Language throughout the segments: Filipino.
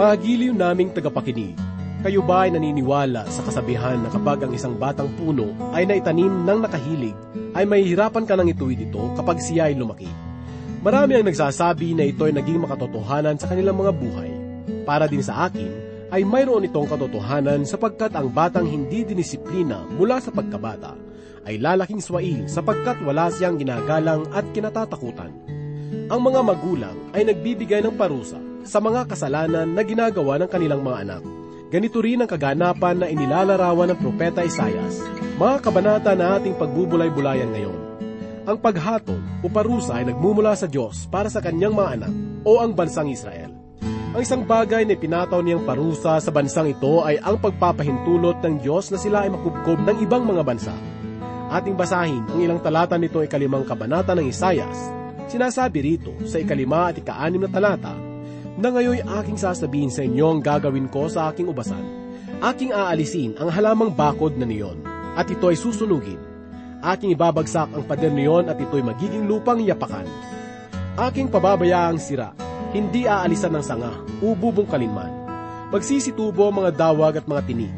Mga giliw naming tagapakinig, kayo ba ay naniniwala sa kasabihan na kapag ang isang batang puno ay naitanim ng nakahilig, ay mahihirapan ka nang ituwid ito kapag siya ay lumaki? Marami ang nagsasabi na ito ay naging makatotohanan sa kanilang mga buhay. Para din sa akin, ay mayroon itong katotohanan sapagkat ang batang hindi dinisiplina mula sa pagkabata ay lalaking swail sapagkat wala siyang ginagalang at kinatatakutan. Ang mga magulang ay nagbibigay ng parusa sa mga kasalanan na ginagawa ng kanilang mga anak. Ganito rin ang kaganapan na inilalarawan ng Propeta Isayas, mga kabanata na ating pagbubulay-bulayan ngayon. Ang paghatol o parusa ay nagmumula sa Diyos para sa kanyang mga anak o ang bansang Israel. Ang isang bagay na pinataw niyang parusa sa bansang ito ay ang pagpapahintulot ng Diyos na sila ay makubkob ng ibang mga bansa. Ating basahin ang ilang talata nito ay kalimang kabanata ng Isayas. Sinasabi rito sa ikalima at ikaanim na talata na ngayon aking sasabihin sa inyo ang gagawin ko sa aking ubasan. Aking aalisin ang halamang bakod na niyon, at ito ay susunugin. Aking ibabagsak ang pader niyon at ito'y magiging lupang yapakan. Aking pababayaang sira, hindi aalisan ng sanga, ububong kalinman. Magsisitubo ang mga dawag at mga tinig.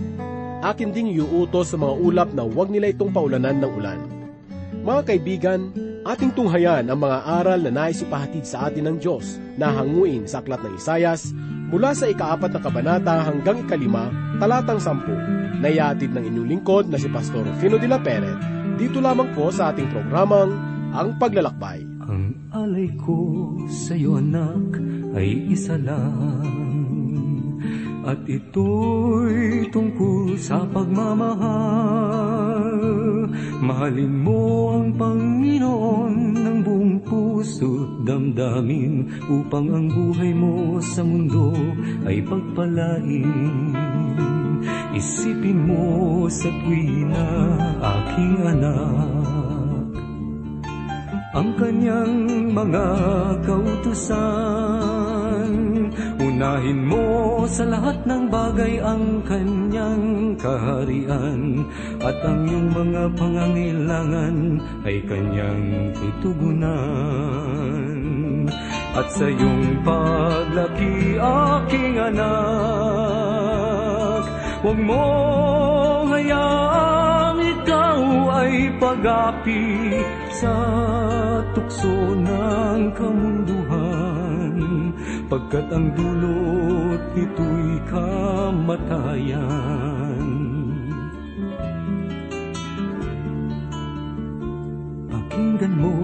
Akin ding iuutos sa mga ulap na huwag nila itong paulanan ng ulan. Mga kaibigan, ating tunghayan ang mga aral na nais ipahatid sa atin ng Diyos na hanguin sa aklat ng Isayas mula sa ikaapat na kabanata hanggang ikalima, talatang sampu, na iatid ng inyong lingkod na si Pastor Fino de la Peret, dito lamang po sa ating programang Ang Paglalakbay. Ang alay ko sa iyo anak ay isa lang At ito'y tungkol sa pagmamahal Mahalin mo ang Panginoon ng buong puso't damdamin Upang ang buhay mo sa mundo ay pagpalain Isipin mo sa tuwina aking anak ang kanyang mga kautusan. Unahin mo sa lahat ng bagay ang kanyang kaharian at ang iyong mga pangangailangan ay kanyang tutugunan. At sa iyong paglaki, aking anak, huwag mo hayaang ikaw ay pag-api sa tukso ng kamunduhan pagkat ang dulot nito'y kamatayan. Pakinggan mo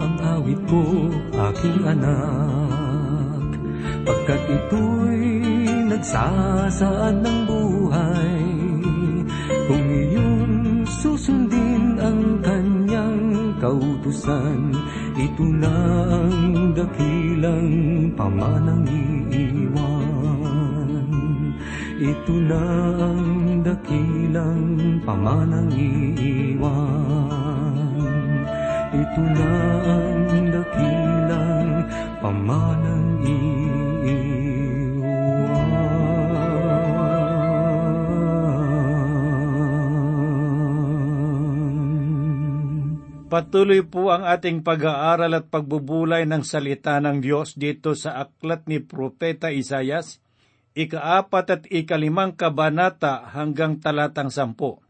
ang awit ko, aking anak, pagkat ito'y nagsasaad ng buhay. Kung iyon susundin ang kanyang kautusan, ito na ang dakilang pamanang iiwan. Ito na ang dakilang pamanang iiwan. Ito na ang dakilang pamanang Patuloy po ang ating pag-aaral at pagbubulay ng salita ng Diyos dito sa aklat ni Propeta Isayas, ikaapat at ikalimang kabanata hanggang talatang sampo.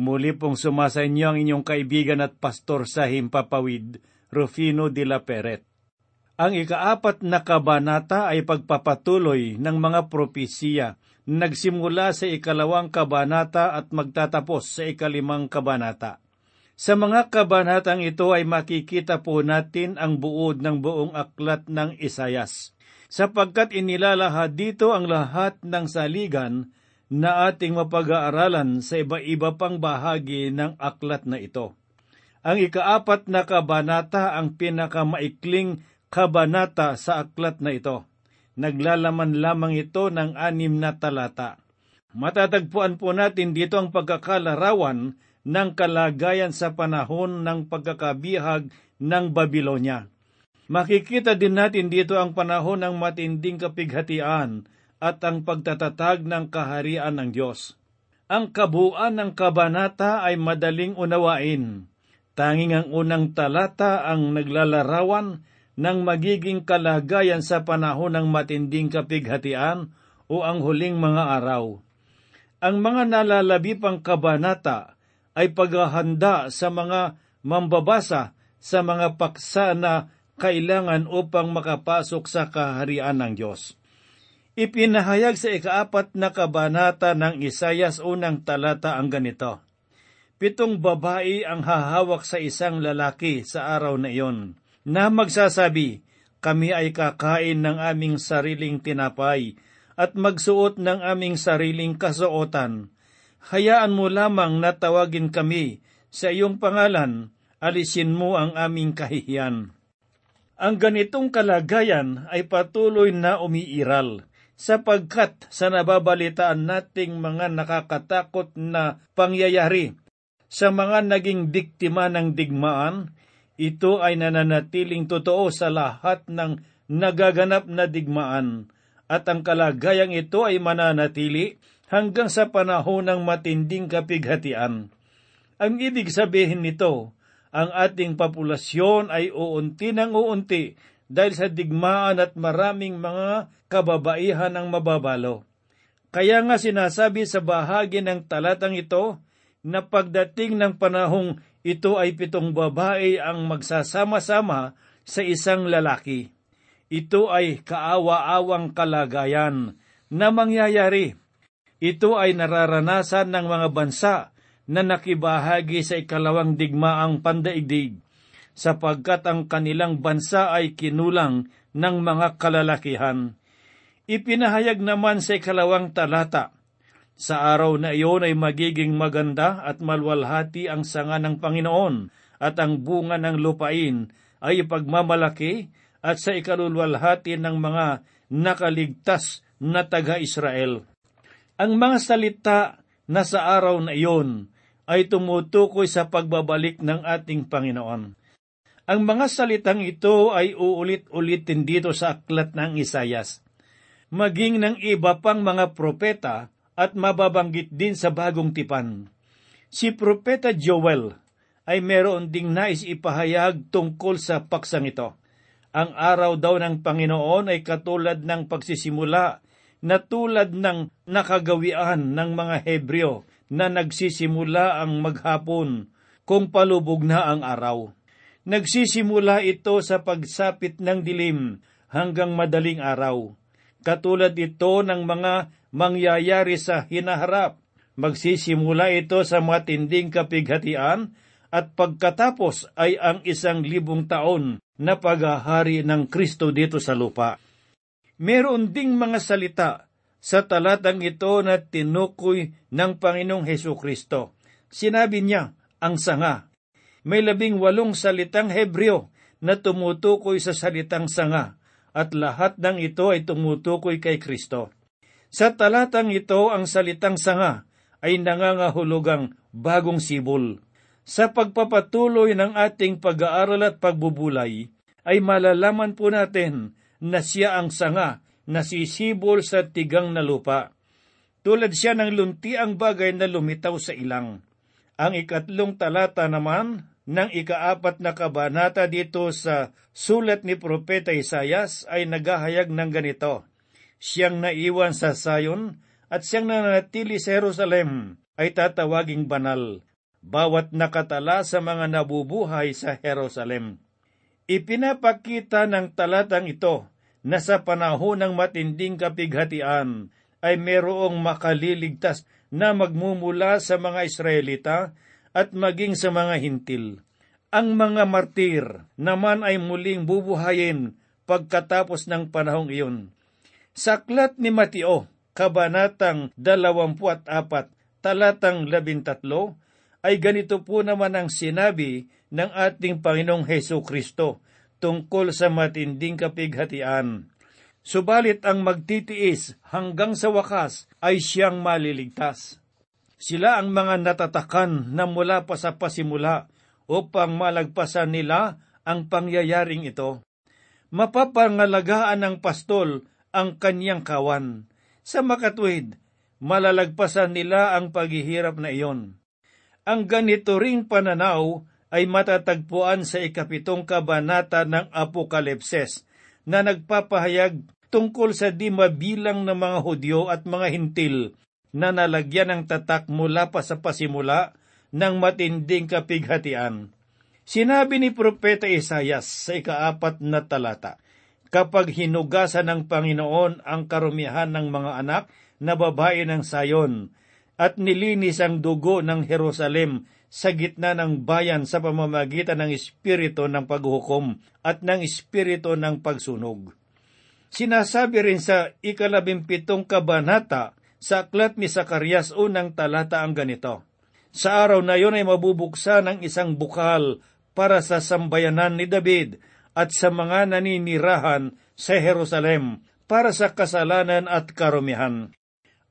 Muli pong sumasa inyo ang inyong kaibigan at pastor sa Himpapawid, Rufino de la Peret. Ang ikaapat na kabanata ay pagpapatuloy ng mga propesiya nagsimula sa ikalawang kabanata at magtatapos sa ikalimang kabanata. Sa mga kabanatang ito ay makikita po natin ang buod ng buong aklat ng Isayas, sapagkat inilalahad dito ang lahat ng saligan na ating mapag-aaralan sa iba-iba pang bahagi ng aklat na ito. Ang ikaapat na kabanata ang pinakamaikling kabanata sa aklat na ito. Naglalaman lamang ito ng anim na talata. Matatagpuan po natin dito ang pagkakalarawan ng kalagayan sa panahon ng pagkakabihag ng Babylonia. Makikita din natin dito ang panahon ng matinding kapighatian at ang pagtatatag ng kaharian ng Diyos. Ang kabuuan ng kabanata ay madaling unawain. Tanging ang unang talata ang naglalarawan ng magiging kalagayan sa panahon ng matinding kapighatian o ang huling mga araw. Ang mga nalalabi pang kabanata ay paghahanda sa mga mambabasa sa mga paksa na kailangan upang makapasok sa kaharian ng Diyos. Ipinahayag sa ikaapat na kabanata ng Isayas unang talata ang ganito. Pitong babae ang hahawak sa isang lalaki sa araw na iyon, na magsasabi, kami ay kakain ng aming sariling tinapay at magsuot ng aming sariling kasuotan. Hayaan mo lamang na tawagin kami sa iyong pangalan, alisin mo ang aming kahihiyan. Ang ganitong kalagayan ay patuloy na umiiral sapagkat sa nababalitaan nating mga nakakatakot na pangyayari sa mga naging biktima ng digmaan, ito ay nananatiling totoo sa lahat ng nagaganap na digmaan at ang kalagayang ito ay mananatili hanggang sa panahon ng matinding kapighatian. Ang ibig sabihin nito, ang ating populasyon ay uunti ng uunti dahil sa digmaan at maraming mga kababaihan ang mababalo. Kaya nga sinasabi sa bahagi ng talatang ito na pagdating ng panahong ito ay pitong babae ang magsasama-sama sa isang lalaki. Ito ay kaawa-awang kalagayan na mangyayari. Ito ay nararanasan ng mga bansa na nakibahagi sa ikalawang digmaang pandaigdig sapagkat ang kanilang bansa ay kinulang ng mga kalalakihan. Ipinahayag naman sa ikalawang talata, sa araw na iyon ay magiging maganda at malwalhati ang sanga ng Panginoon at ang bunga ng lupain ay pagmamalaki at sa ikalulwalhati ng mga nakaligtas na taga-Israel. Ang mga salita na sa araw na iyon ay tumutukoy sa pagbabalik ng ating Panginoon. Ang mga salitang ito ay uulit-ulitin dito sa aklat ng Isayas. Maging ng iba pang mga propeta at mababanggit din sa bagong tipan. Si Propeta Joel ay meron ding nais ipahayag tungkol sa paksang ito. Ang araw daw ng Panginoon ay katulad ng pagsisimula na tulad ng nakagawian ng mga Hebreo na nagsisimula ang maghapon kung palubog na ang araw. Nagsisimula ito sa pagsapit ng dilim hanggang madaling araw. Katulad ito ng mga mangyayari sa hinaharap. Magsisimula ito sa matinding kapighatian at pagkatapos ay ang isang libong taon na paghahari ng Kristo dito sa lupa. Meron ding mga salita sa talatang ito na tinukoy ng Panginoong Heso Kristo. Sinabi niya, ang sanga, may labing walong salitang Hebreo na tumutukoy sa salitang sanga at lahat ng ito ay tumutukoy kay Kristo. Sa talatang ito, ang salitang sanga ay nangangahulugang bagong sibol. Sa pagpapatuloy ng ating pag-aaral at pagbubulay, ay malalaman po natin na siya ang sanga na sisibol sa tigang na lupa. Tulad siya ng luntiang bagay na lumitaw sa ilang. Ang ikatlong talata naman ng ikaapat na kabanata dito sa sulat ni Propeta Isayas ay naghahayag ng ganito, Siyang naiwan sa Sayon at siyang nanatili sa Jerusalem ay tatawaging banal, bawat nakatala sa mga nabubuhay sa Jerusalem. Ipinapakita ng talatang ito na sa panahon ng matinding kapighatian ay merong makaliligtas na magmumula sa mga Israelita at maging sa mga hintil. Ang mga martir naman ay muling bubuhayin pagkatapos ng panahong iyon. Saklat ni Mateo, Kabanatang 24, talatang 13, ay ganito po naman ang sinabi ng ating Panginoong Heso Kristo tungkol sa matinding kapighatian. Subalit ang magtitiis hanggang sa wakas ay siyang maliligtas. Sila ang mga natatakan na mula pa sa pasimula upang malagpasan nila ang pangyayaring ito. Mapapangalagaan ng pastol ang kanyang kawan. Sa makatwid, malalagpasan nila ang paghihirap na iyon. Ang ganito ring pananaw ay matatagpuan sa ikapitong kabanata ng Apokalipses na nagpapahayag tungkol sa di mabilang ng mga Hudyo at mga Hintil na nalagyan ng tatak mula pa sa pasimula ng matinding kapighatian. Sinabi ni Propeta Isayas sa ikaapat na talata, Kapag hinugasan ng Panginoon ang karumihan ng mga anak na babae ng Sayon, at nilinis ang dugo ng Jerusalem sa gitna ng bayan sa pamamagitan ng espiritu ng paghukom at ng espiritu ng pagsunog. Sinasabi rin sa ikalabimpitong kabanata sa aklat ni Sakarias unang talata ang ganito, Sa araw na iyon ay mabubuksan ang isang bukal para sa sambayanan ni David at sa mga naninirahan sa Jerusalem para sa kasalanan at karumihan.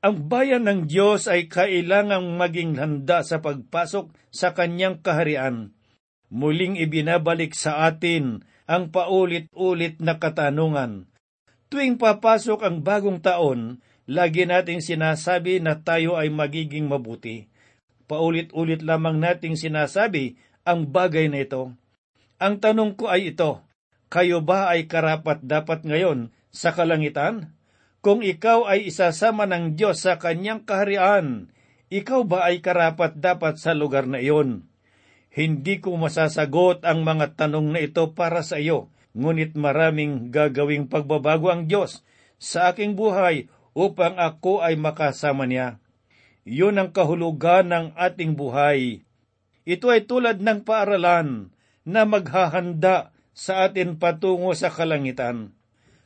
Ang bayan ng Diyos ay kailangang maging handa sa pagpasok sa kanyang kaharian. Muling ibinabalik sa atin ang paulit-ulit na katanungan. Tuwing papasok ang bagong taon, lagi nating sinasabi na tayo ay magiging mabuti. Paulit-ulit lamang nating sinasabi ang bagay na ito. Ang tanong ko ay ito, kayo ba ay karapat dapat ngayon sa kalangitan? Kung ikaw ay isasama ng Diyos sa kanyang kaharian, ikaw ba ay karapat dapat sa lugar na iyon? Hindi ko masasagot ang mga tanong na ito para sa iyo, ngunit maraming gagawing pagbabago ang Diyos sa aking buhay upang ako ay makasama niya. Iyon ang kahulugan ng ating buhay. Ito ay tulad ng paaralan na maghahanda sa atin patungo sa kalangitan.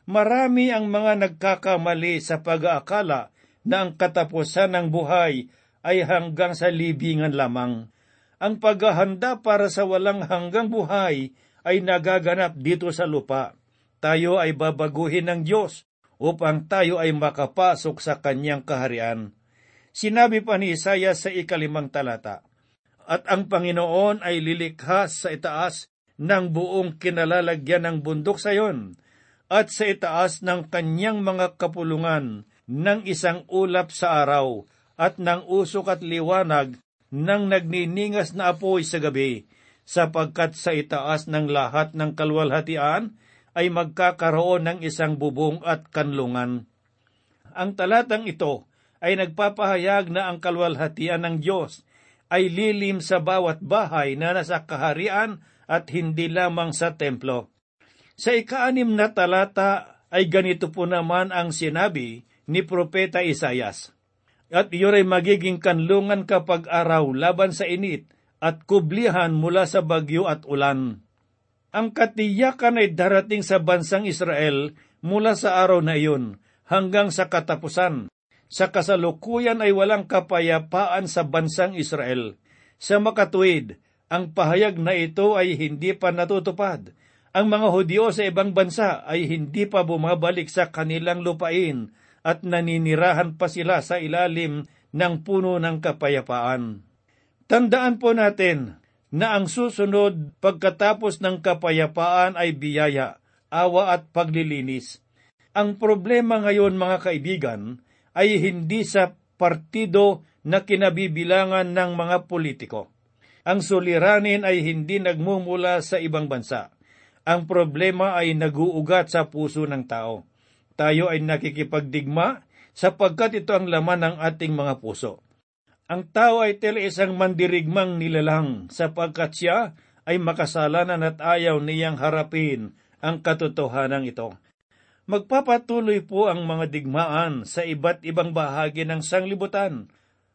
Marami ang mga nagkakamali sa pag-aakala na ang katapusan ng buhay ay hanggang sa libingan lamang. Ang paghahanda para sa walang hanggang buhay ay nagaganap dito sa lupa. Tayo ay babaguhin ng Diyos upang tayo ay makapasok sa kanyang kaharian. Sinabi pa ni Isaiah sa ikalimang talata, At ang Panginoon ay lilikha sa itaas ng buong kinalalagyan ng bundok sa iyon, at sa itaas ng kanyang mga kapulungan ng isang ulap sa araw at ng usok at liwanag ng nagniningas na apoy sa gabi, sapagkat sa itaas ng lahat ng kalwalhatian ay magkakaroon ng isang bubong at kanlungan. Ang talatang ito ay nagpapahayag na ang kalwalhatian ng Diyos ay lilim sa bawat bahay na nasa kaharian at hindi lamang sa templo. Sa ikaanim na talata ay ganito po naman ang sinabi ni Propeta Isayas. At iyon ay magiging kanlungan kapag araw laban sa init at kublihan mula sa bagyo at ulan. Ang katiyakan ay darating sa bansang Israel mula sa araw na iyon hanggang sa katapusan. Sa kasalukuyan ay walang kapayapaan sa bansang Israel. Sa makatuwid, ang pahayag na ito ay hindi pa natutupad ang mga Hudyo sa ibang bansa ay hindi pa bumabalik sa kanilang lupain at naninirahan pa sila sa ilalim ng puno ng kapayapaan. Tandaan po natin na ang susunod pagkatapos ng kapayapaan ay biyaya, awa at paglilinis. Ang problema ngayon mga kaibigan ay hindi sa partido na kinabibilangan ng mga politiko. Ang suliranin ay hindi nagmumula sa ibang bansa ang problema ay naguugat sa puso ng tao. Tayo ay nakikipagdigma sapagkat ito ang laman ng ating mga puso. Ang tao ay tila isang mandirigmang nilalang sapagkat siya ay makasalanan at ayaw niyang harapin ang katotohanan ito. Magpapatuloy po ang mga digmaan sa iba't ibang bahagi ng sanglibutan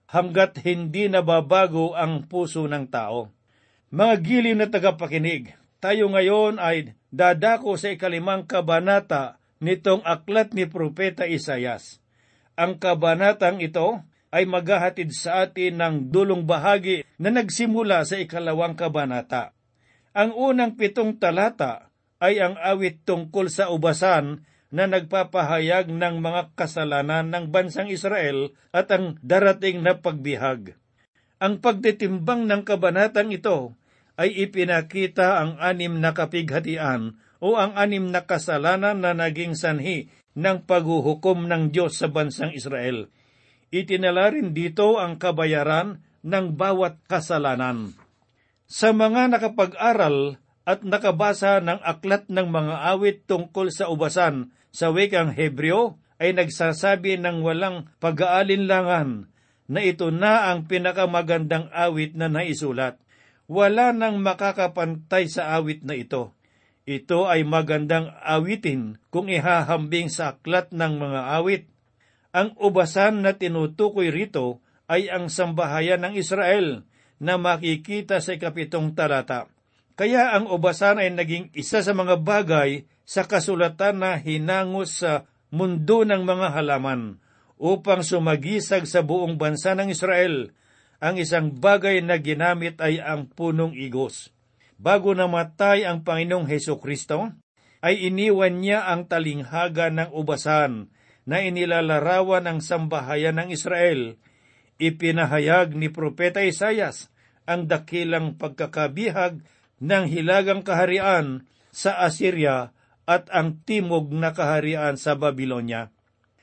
hanggat hindi nababago ang puso ng tao. Mga giliw na tagapakinig, tayo ngayon ay dadako sa ikalimang kabanata nitong aklat ni Propeta Isayas. Ang kabanatang ito ay maghahatid sa atin ng dulong bahagi na nagsimula sa ikalawang kabanata. Ang unang pitong talata ay ang awit tungkol sa ubasan na nagpapahayag ng mga kasalanan ng bansang Israel at ang darating na pagbihag. Ang pagtitimbang ng kabanatang ito ay ipinakita ang anim na kapighatian o ang anim na kasalanan na naging sanhi ng paghuhukom ng Diyos sa bansang Israel. Itinala rin dito ang kabayaran ng bawat kasalanan. Sa mga nakapag-aral at nakabasa ng aklat ng mga awit tungkol sa ubasan sa wikang Hebreo ay nagsasabi ng walang pag-aalinlangan na ito na ang pinakamagandang awit na naisulat. Wala nang makakapantay sa awit na ito. Ito ay magandang awitin kung ihahambing sa aklat ng mga awit. Ang ubasan na tinutukoy rito ay ang sambahayan ng Israel na makikita sa ikapitong talata. Kaya ang ubasan ay naging isa sa mga bagay sa kasulatan na hinangos sa mundo ng mga halaman upang sumagisag sa buong bansa ng Israel. Ang isang bagay na ginamit ay ang punong igos. Bago namatay ang Panginoong Heso Kristo, ay iniwan niya ang talinghaga ng ubasan na inilalarawan ng sambahayan ng Israel. Ipinahayag ni Propeta Isayas ang dakilang pagkakabihag ng hilagang kaharian sa Assyria at ang timog na kaharian sa Babylonia.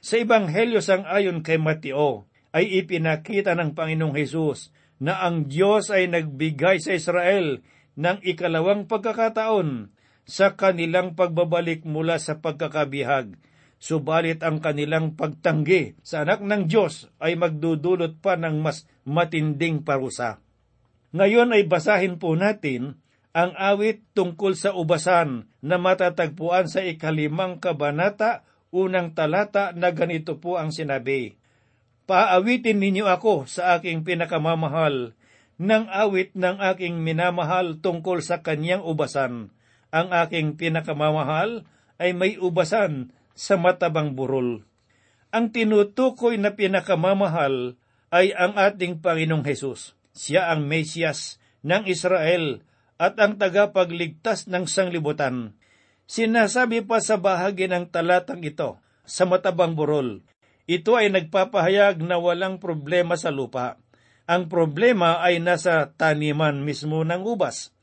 Sa Ebanghelyo sang ayon kay Mateo, ay ipinakita ng Panginoong Hesus na ang Diyos ay nagbigay sa Israel ng ikalawang pagkakataon sa kanilang pagbabalik mula sa pagkakabihag. Subalit ang kanilang pagtanggi sa anak ng Diyos ay magdudulot pa ng mas matinding parusa. Ngayon ay basahin po natin ang awit tungkol sa ubasan na matatagpuan sa ikalimang kabanata, unang talata na ganito po ang sinabi. Paawitin ninyo ako sa aking pinakamamahal, ng awit ng aking minamahal tungkol sa kanyang ubasan. Ang aking pinakamamahal ay may ubasan sa matabang burol. Ang tinutukoy na pinakamamahal ay ang ating Panginoong Hesus. Siya ang Mesiyas ng Israel at ang tagapagligtas ng sanglibutan. Sinasabi pa sa bahagi ng talatang ito, sa matabang burol, ito ay nagpapahayag na walang problema sa lupa. Ang problema ay nasa taniman mismo ng ubas.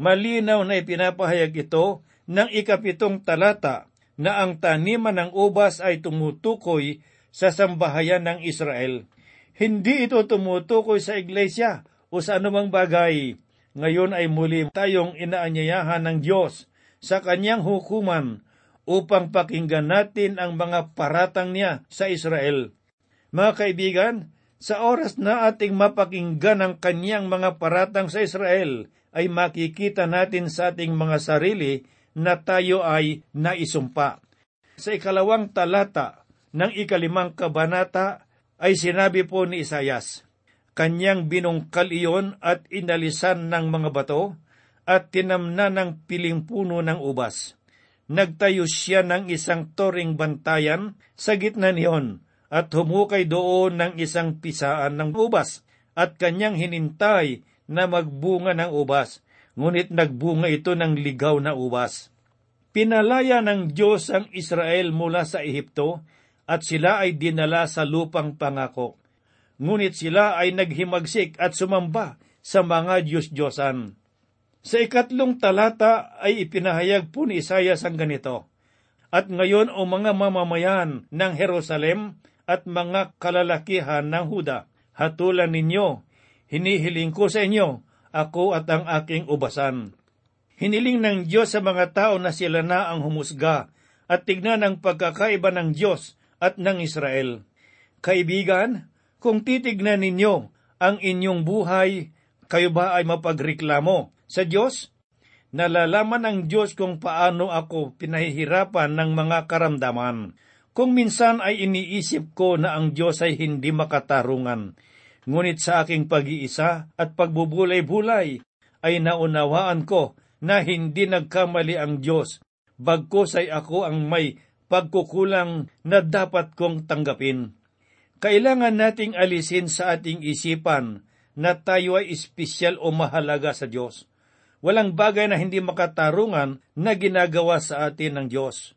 Malinaw na ipinapahayag ito ng ikapitong talata na ang taniman ng ubas ay tumutukoy sa sambahayan ng Israel. Hindi ito tumutukoy sa iglesia o sa anumang bagay ngayon ay muli tayong inaanyayahan ng Diyos sa kanyang hukuman upang pakinggan natin ang mga paratang niya sa Israel. Mga kaibigan, sa oras na ating mapakinggan ang kanyang mga paratang sa Israel, ay makikita natin sa ating mga sarili na tayo ay naisumpa. Sa ikalawang talata ng ikalimang kabanata ay sinabi po ni Isayas, Kanyang binungkal iyon at inalisan ng mga bato at tinamna ng piling puno ng ubas. Nagtayo siya ng isang toring bantayan sa gitna niyon at humukay doon ng isang pisaan ng ubas at kanyang hinintay na magbunga ng ubas, ngunit nagbunga ito ng ligaw na ubas. Pinalaya ng Diyos ang Israel mula sa Ehipto at sila ay dinala sa lupang pangako ngunit sila ay naghimagsik at sumamba sa mga Diyos-Diyosan. Sa ikatlong talata ay ipinahayag po ni Isayas ang ganito, At ngayon o mga mamamayan ng Jerusalem at mga kalalakihan ng Huda, hatulan ninyo, hinihiling ko sa inyo, ako at ang aking ubasan. Hiniling ng Diyos sa mga tao na sila na ang humusga at tignan ang pagkakaiba ng Diyos at ng Israel. Kaibigan, kung titignan ninyo ang inyong buhay, kayo ba ay mapagreklamo sa Diyos? Nalalaman ng Diyos kung paano ako pinahihirapan ng mga karamdaman. Kung minsan ay iniisip ko na ang Diyos ay hindi makatarungan, ngunit sa aking pag-iisa at pagbubulay-bulay ay naunawaan ko na hindi nagkamali ang Diyos, bagkos ay ako ang may pagkukulang na dapat kong tanggapin. Kailangan nating alisin sa ating isipan na tayo ay espesyal o mahalaga sa Diyos. Walang bagay na hindi makatarungan na ginagawa sa atin ng Diyos.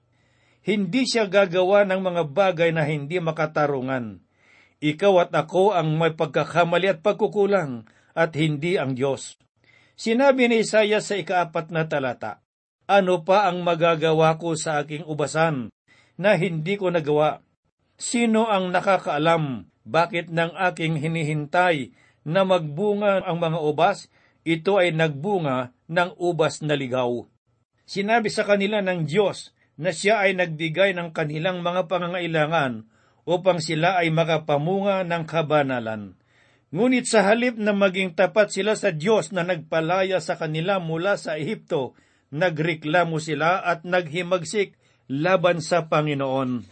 Hindi siya gagawa ng mga bagay na hindi makatarungan. Ikaw at ako ang may pagkakamali at pagkukulang at hindi ang Diyos. Sinabi ni Isaiah sa ikaapat na talata, Ano pa ang magagawa ko sa aking ubasan na hindi ko nagawa? Sino ang nakakaalam bakit ng aking hinihintay na magbunga ang mga ubas, ito ay nagbunga ng ubas na ligaw. Sinabi sa kanila ng Diyos na siya ay nagbigay ng kanilang mga pangangailangan upang sila ay makapamunga ng kabanalan. Ngunit sa halip na maging tapat sila sa Diyos na nagpalaya sa kanila mula sa Ehipto, nagreklamo sila at naghimagsik laban sa Panginoon.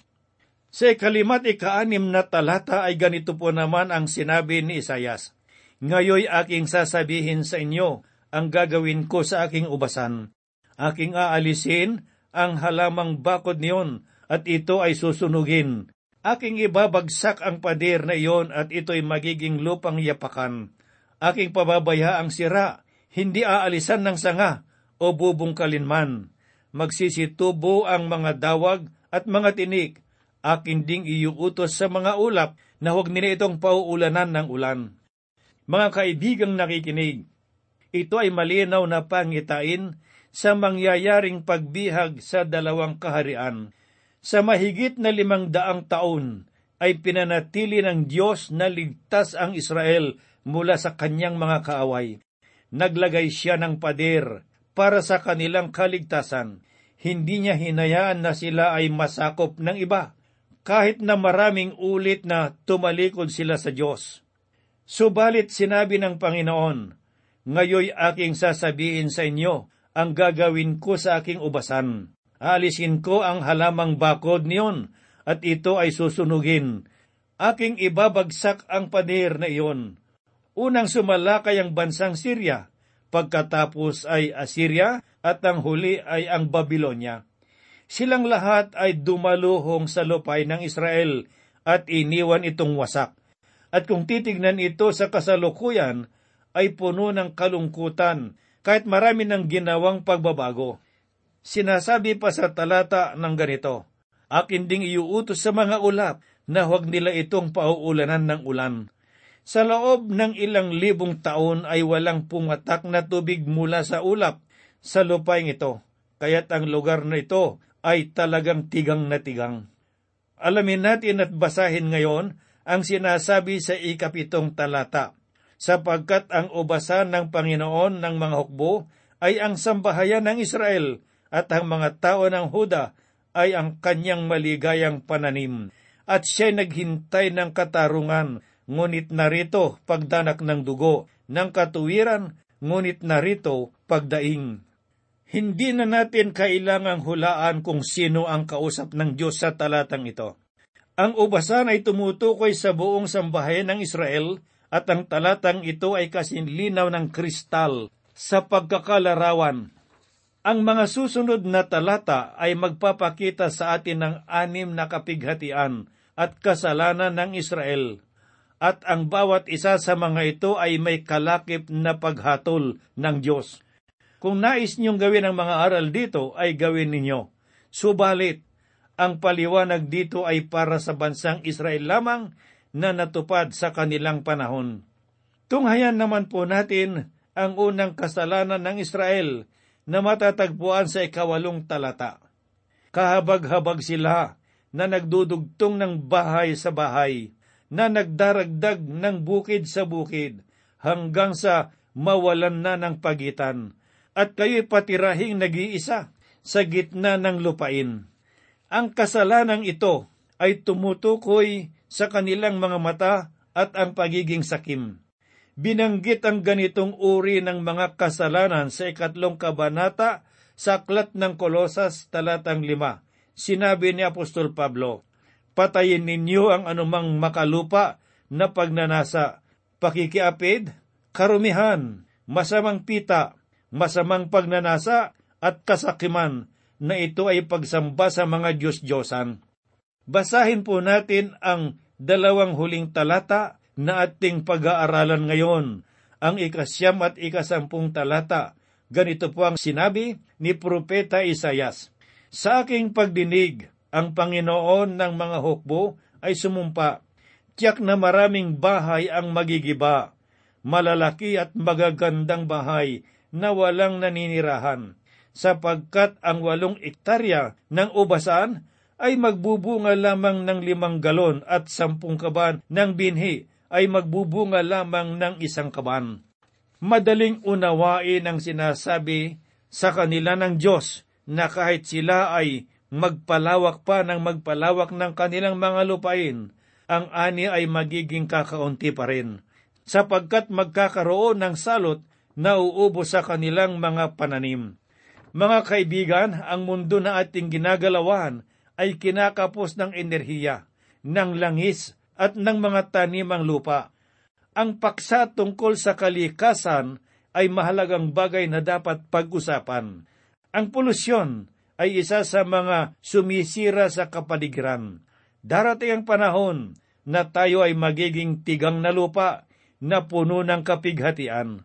Sa ikalimat ikaanim na talata ay ganito po naman ang sinabi ni Isayas, Ngayoy aking sasabihin sa inyo ang gagawin ko sa aking ubasan. Aking aalisin ang halamang bakod niyon at ito ay susunugin Aking ibabagsak ang pader na iyon at ito'y magiging lupang yapakan. Aking pababaya ang sira, hindi aalisan ng sanga o bubungkalin man. Magsisitubo ang mga dawag at mga tinik. Aking ding iuutos sa mga ulap na huwag nila itong pauulanan ng ulan. Mga kaibigang nakikinig, ito ay malinaw na pangitain sa mangyayaring pagbihag sa dalawang kaharian sa mahigit na limang daang taon ay pinanatili ng Diyos na ligtas ang Israel mula sa kanyang mga kaaway. Naglagay siya ng pader para sa kanilang kaligtasan. Hindi niya hinayaan na sila ay masakop ng iba, kahit na maraming ulit na tumalikod sila sa Diyos. Subalit sinabi ng Panginoon, Ngayoy aking sasabihin sa inyo ang gagawin ko sa aking ubasan Aalisin ko ang halamang bakod niyon, at ito ay susunugin. Aking ibabagsak ang pader na iyon. Unang sumalakay ang bansang Syria, pagkatapos ay Assyria, at ang huli ay ang Babylonia. Silang lahat ay dumaluhong sa lupay ng Israel at iniwan itong wasak. At kung titignan ito sa kasalukuyan, ay puno ng kalungkutan kahit marami ng ginawang pagbabago. Sinasabi pa sa talata ng ganito, Akin ding iuutos sa mga ulap na huwag nila itong pauulanan ng ulan. Sa loob ng ilang libong taon ay walang pumatak na tubig mula sa ulap sa lupaing ito, kaya't ang lugar na ito ay talagang tigang na tigang. Alamin natin at basahin ngayon ang sinasabi sa ikapitong talata, sapagkat ang ubasan ng Panginoon ng mga hukbo ay ang sambahayan ng Israel at ang mga tao ng Huda ay ang kanyang maligayang pananim. At siya'y naghintay ng katarungan, ngunit narito pagdanak ng dugo, ng katuwiran, ngunit narito pagdaing. Hindi na natin kailangang hulaan kung sino ang kausap ng Diyos sa talatang ito. Ang ubasan ay tumutukoy sa buong sambahayan ng Israel at ang talatang ito ay kasinlinaw ng kristal sa pagkakalarawan ang mga susunod na talata ay magpapakita sa atin ng anim na kapighatian at kasalanan ng Israel, at ang bawat isa sa mga ito ay may kalakip na paghatol ng Diyos. Kung nais niyong gawin ang mga aral dito, ay gawin ninyo. Subalit, ang paliwanag dito ay para sa bansang Israel lamang na natupad sa kanilang panahon. Tunghayan naman po natin ang unang kasalanan ng Israel na matatagpuan sa ikawalong talata. Kahabag-habag sila na nagdudugtong ng bahay sa bahay, na nagdaragdag ng bukid sa bukid, hanggang sa mawalan na ng pagitan, at kayo'y patirahing nag-iisa sa gitna ng lupain. Ang kasalanang ito ay tumutukoy sa kanilang mga mata at ang pagiging sakim. Binanggit ang ganitong uri ng mga kasalanan sa ikatlong kabanata sa Aklat ng Kolosas talatang lima. Sinabi ni Apostol Pablo, Patayin ninyo ang anumang makalupa na pagnanasa, pakikiapid, karumihan, masamang pita, masamang pagnanasa at kasakiman na ito ay pagsamba sa mga Diyos-Diyosan. Basahin po natin ang dalawang huling talata na ating pag-aaralan ngayon, ang ikasyam at ikasampung talata. Ganito po ang sinabi ni Propeta Isayas, Sa aking pagdinig, ang Panginoon ng mga hukbo ay sumumpa. Tiyak na maraming bahay ang magigiba, malalaki at magagandang bahay na walang naninirahan, sapagkat ang walong ektarya ng ubasan ay magbubunga lamang ng limang galon at sampung kaban ng binhi ay magbubunga lamang ng isang kaban. Madaling unawain ang sinasabi sa kanila ng Diyos na kahit sila ay magpalawak pa ng magpalawak ng kanilang mga lupain, ang ani ay magiging kakaunti pa rin, sapagkat magkakaroon ng salot na uubos sa kanilang mga pananim. Mga kaibigan, ang mundo na ating ginagalawan ay kinakapos ng enerhiya, ng langis at ng mga tanimang lupa. Ang paksa tungkol sa kalikasan ay mahalagang bagay na dapat pag-usapan. Ang polusyon ay isa sa mga sumisira sa kapaligiran. Darating ang panahon na tayo ay magiging tigang na lupa na puno ng kapighatian.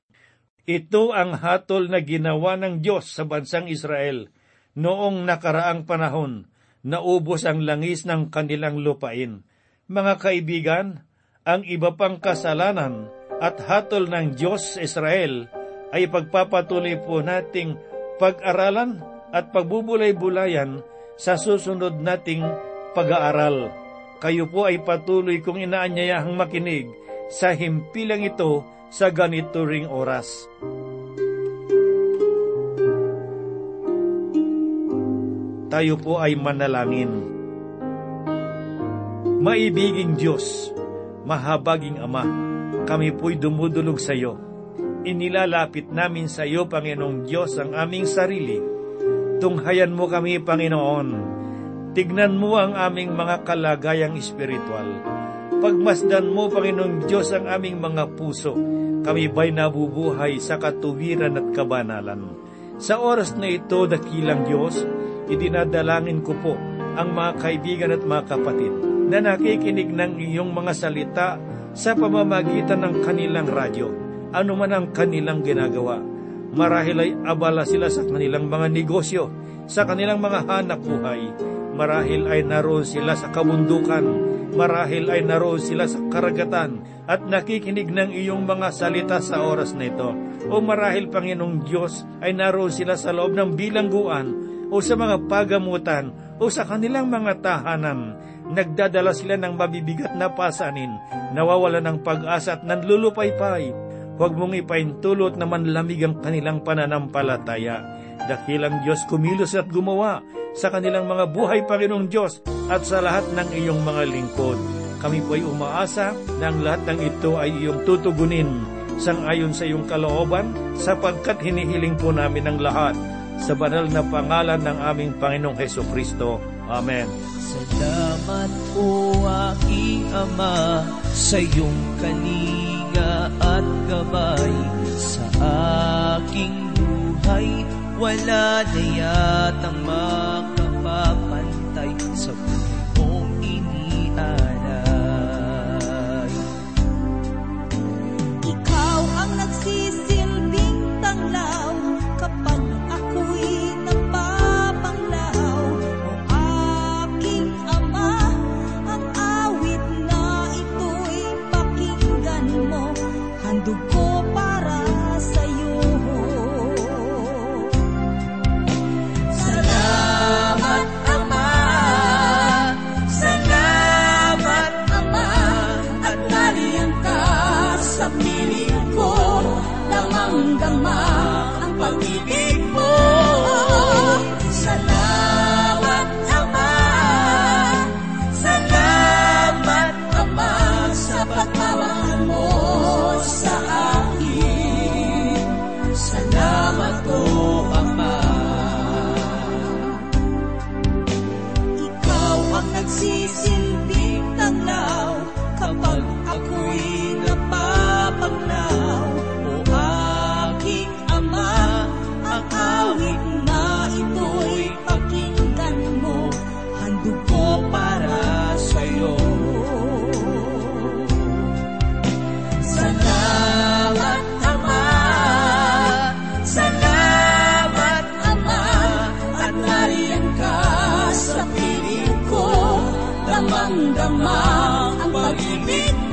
Ito ang hatol na ginawa ng Diyos sa bansang Israel noong nakaraang panahon na ubos ang langis ng kanilang lupain. Mga kaibigan, ang iba pang kasalanan at hatol ng Diyos Israel ay pagpapatuloy po nating pag-aralan at pagbubulay-bulayan sa susunod nating pag-aaral. Kayo po ay patuloy kong inaanyayahang makinig sa himpilang ito sa ganito ring oras. Tayo po ay manalangin. Maibiging Diyos, mahabaging Ama, kami po'y dumudulog sa iyo. Inilalapit namin sa iyo, Panginoong Diyos, ang aming sarili. Tunghayan mo kami, Panginoon. Tignan mo ang aming mga kalagayang espiritual. Pagmasdan mo, Panginoong Diyos, ang aming mga puso kami ba'y nabubuhay sa katuwiran at kabanalan. Sa oras na ito, dakilang Diyos, idinadalangin ko po ang mga kaibigan at mga kapatid na nakikinig ng iyong mga salita sa pamamagitan ng kanilang radyo, ano man ang kanilang ginagawa. Marahil ay abala sila sa kanilang mga negosyo, sa kanilang mga hanap buhay. Marahil ay naroon sila sa kabundukan, marahil ay naroon sila sa karagatan at nakikinig ng iyong mga salita sa oras na ito. O marahil, Panginoong Diyos, ay naroon sila sa loob ng bilangguan o sa mga pagamutan o sa kanilang mga tahanan. Nagdadala sila ng mabibigat na pasanin, nawawala ng pag-asa at nanlulupaypay. Huwag mong ipaintulot na manlamig ang kanilang pananampalataya. Dakilang Diyos kumilos at gumawa sa kanilang mga buhay, Panginoong Diyos, at sa lahat ng iyong mga lingkod. Kami po ay umaasa na ang lahat ng ito ay iyong tutugunin sang ayon sa iyong kalooban, sapagkat hinihiling po namin ang lahat sa banal na pangalan ng aming Panginoong Heso Kristo. Amen. Salamat o aking Ama sa iyong kalinga at gabay sa aking buhay wala na yatang makapapantay sa ang dama ang pag-ibig